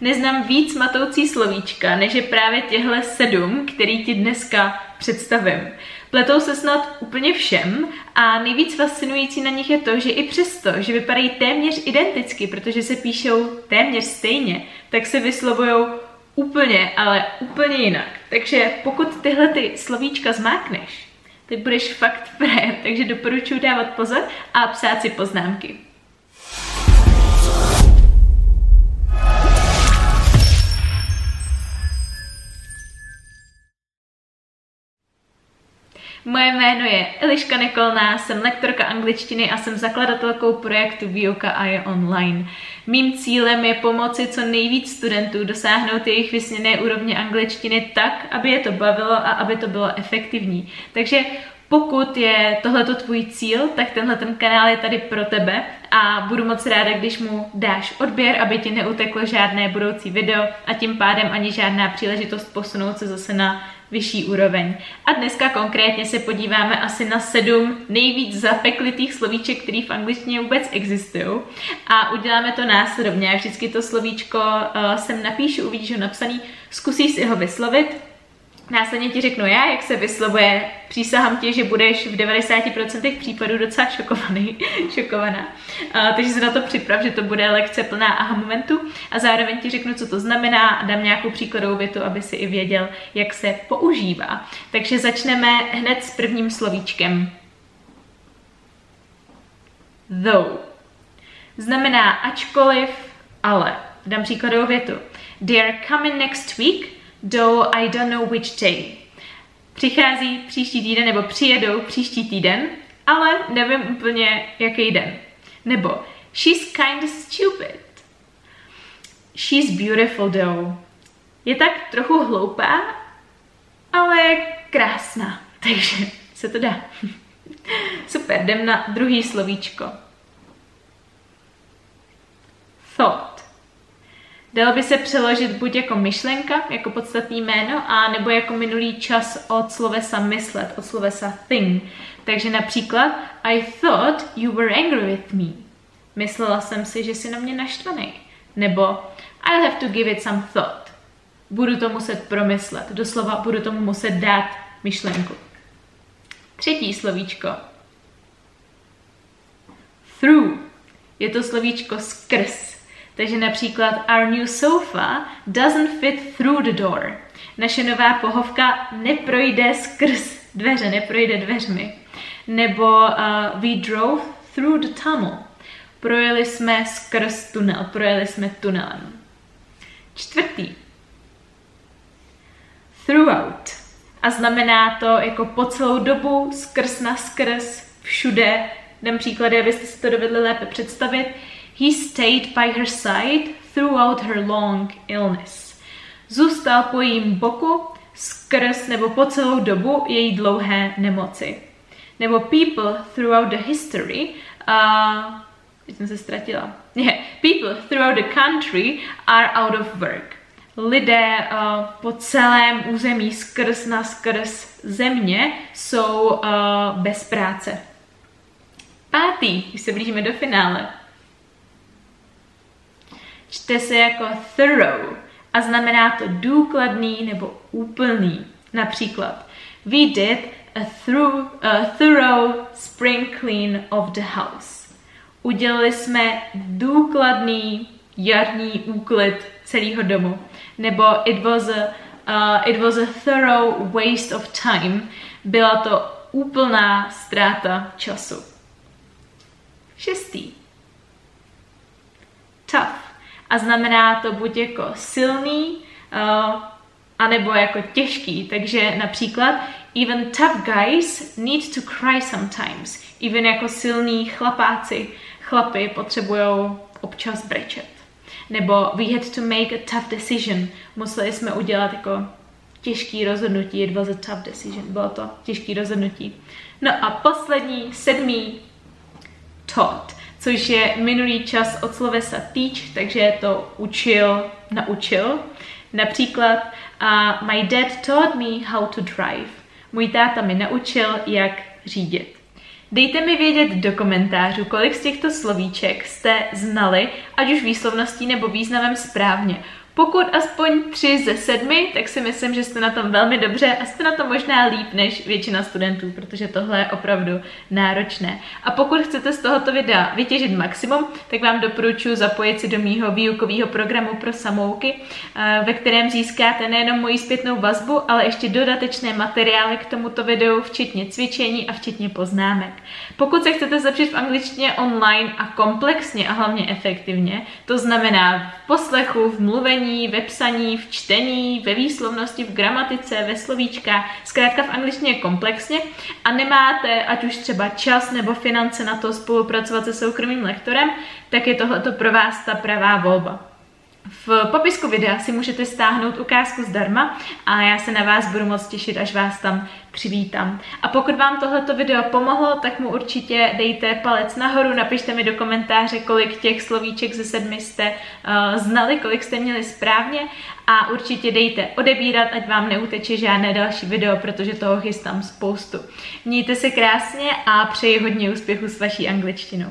Neznám víc matoucí slovíčka, než je právě těhle sedm, který ti dneska představím. Pletou se snad úplně všem a nejvíc fascinující na nich je to, že i přesto, že vypadají téměř identicky, protože se píšou téměř stejně, tak se vyslovují úplně, ale úplně jinak. Takže pokud tyhle ty slovíčka zmákneš, ty budeš fakt frajer, takže doporučuji dávat pozor a psát si poznámky. Moje jméno je Eliška Nikolná, jsem lektorka angličtiny a jsem zakladatelkou projektu Výuka a je online. Mým cílem je pomoci co nejvíc studentů dosáhnout jejich vysněné úrovně angličtiny tak, aby je to bavilo a aby to bylo efektivní. Takže pokud je tohleto tvůj cíl, tak tenhle ten kanál je tady pro tebe a budu moc ráda, když mu dáš odběr, aby ti neuteklo žádné budoucí video a tím pádem ani žádná příležitost posunout se zase na vyšší úroveň. A dneska konkrétně se podíváme asi na sedm nejvíc zapeklitých slovíček, které v angličtině vůbec existují. A uděláme to následovně. Já vždycky to slovíčko uh, sem napíšu, uvidíš ho napsaný, zkusíš si ho vyslovit, Následně ti řeknu já, jak se vyslovuje. Přísahám ti, že budeš v 90% případů docela šokovaný, šokovaná. Uh, takže se na to připrav, že to bude lekce plná aha momentu a zároveň ti řeknu, co to znamená a dám nějakou příkladovou větu, aby si i věděl, jak se používá. Takže začneme hned s prvním slovíčkem. Though. Znamená ačkoliv, ale. Dám příkladovou větu. They are coming next week, though I don't know which day. Přichází příští týden nebo přijedou příští týden, ale nevím úplně, jaký den. Nebo she's kind of stupid. She's beautiful though. Je tak trochu hloupá, ale krásná. Takže se to dá. Super, jdem na druhý slovíčko. Thought. Dalo by se přeložit buď jako myšlenka, jako podstatný jméno, a nebo jako minulý čas od slovesa myslet, od slovesa think. Takže například I thought you were angry with me. Myslela jsem si, že jsi na mě naštvaný. Nebo I'll have to give it some thought. Budu to muset promyslet. Doslova budu tomu muset dát myšlenku. Třetí slovíčko. Through. Je to slovíčko skrz. Takže například Our new sofa doesn't fit through the door. Naše nová pohovka neprojde skrz dveře, neprojde dveřmi. Nebo uh, We drove through the tunnel. Projeli jsme skrz tunel, projeli jsme tunelem. Čtvrtý. Throughout. A znamená to jako po celou dobu, skrz na skrz, všude. Dám příklady, abyste si to dovedli lépe představit. He stayed by her side throughout her long illness. Zůstal po jejím boku skrz nebo po celou dobu její dlouhé nemoci. Nebo people throughout the history, uh, jsem se ztratila. Yeah. People throughout the country are out of work. Lidé uh, po celém území skrz na skrz země jsou uh, bez práce. Pátý, když se blížíme do finále. Čte se jako thorough a znamená to důkladný nebo úplný. Například, we did a, through, a thorough spring clean of the house. Udělali jsme důkladný jarní úklid celého domu. Nebo it was a, uh, it was a thorough waste of time. Byla to úplná ztráta času. Šestý. Tough a znamená to buď jako silný, uh, anebo jako těžký. Takže například even tough guys need to cry sometimes. Even jako silní chlapáci, chlapy potřebují občas brečet. Nebo we had to make a tough decision. Museli jsme udělat jako těžký rozhodnutí. It was a tough decision. Bylo to těžký rozhodnutí. No a poslední, sedmý, taught což je minulý čas od slovesa teach, takže to učil, naučil. Například uh, my dad taught me how to drive. Můj táta mi naučil, jak řídit. Dejte mi vědět do komentářů, kolik z těchto slovíček jste znali, ať už výslovností nebo významem správně. Pokud aspoň tři ze sedmi, tak si myslím, že jste na tom velmi dobře a jste na tom možná líp než většina studentů, protože tohle je opravdu náročné. A pokud chcete z tohoto videa vytěžit maximum, tak vám doporučuji zapojit se do mýho výukového programu pro samouky, eh, ve kterém získáte nejenom moji zpětnou vazbu, ale ještě dodatečné materiály k tomuto videu, včetně cvičení a včetně poznámek. Pokud se chcete zlepšit v angličtině online a komplexně a hlavně efektivně, to znamená v poslechu, v mluvení, ve psaní, v čtení, ve výslovnosti, v gramatice, ve slovíčkách, zkrátka v angličtině komplexně a nemáte ať už třeba čas nebo finance na to spolupracovat se soukromým lektorem, tak je tohleto pro vás ta pravá volba. V popisku videa si můžete stáhnout ukázku zdarma a já se na vás budu moc těšit, až vás tam přivítám. A pokud vám tohleto video pomohlo, tak mu určitě dejte palec nahoru, napište mi do komentáře, kolik těch slovíček ze sedmi jste uh, znali, kolik jste měli správně a určitě dejte odebírat, ať vám neuteče žádné další video, protože toho chystám spoustu. Mějte se krásně a přeji hodně úspěchu s vaší angličtinou.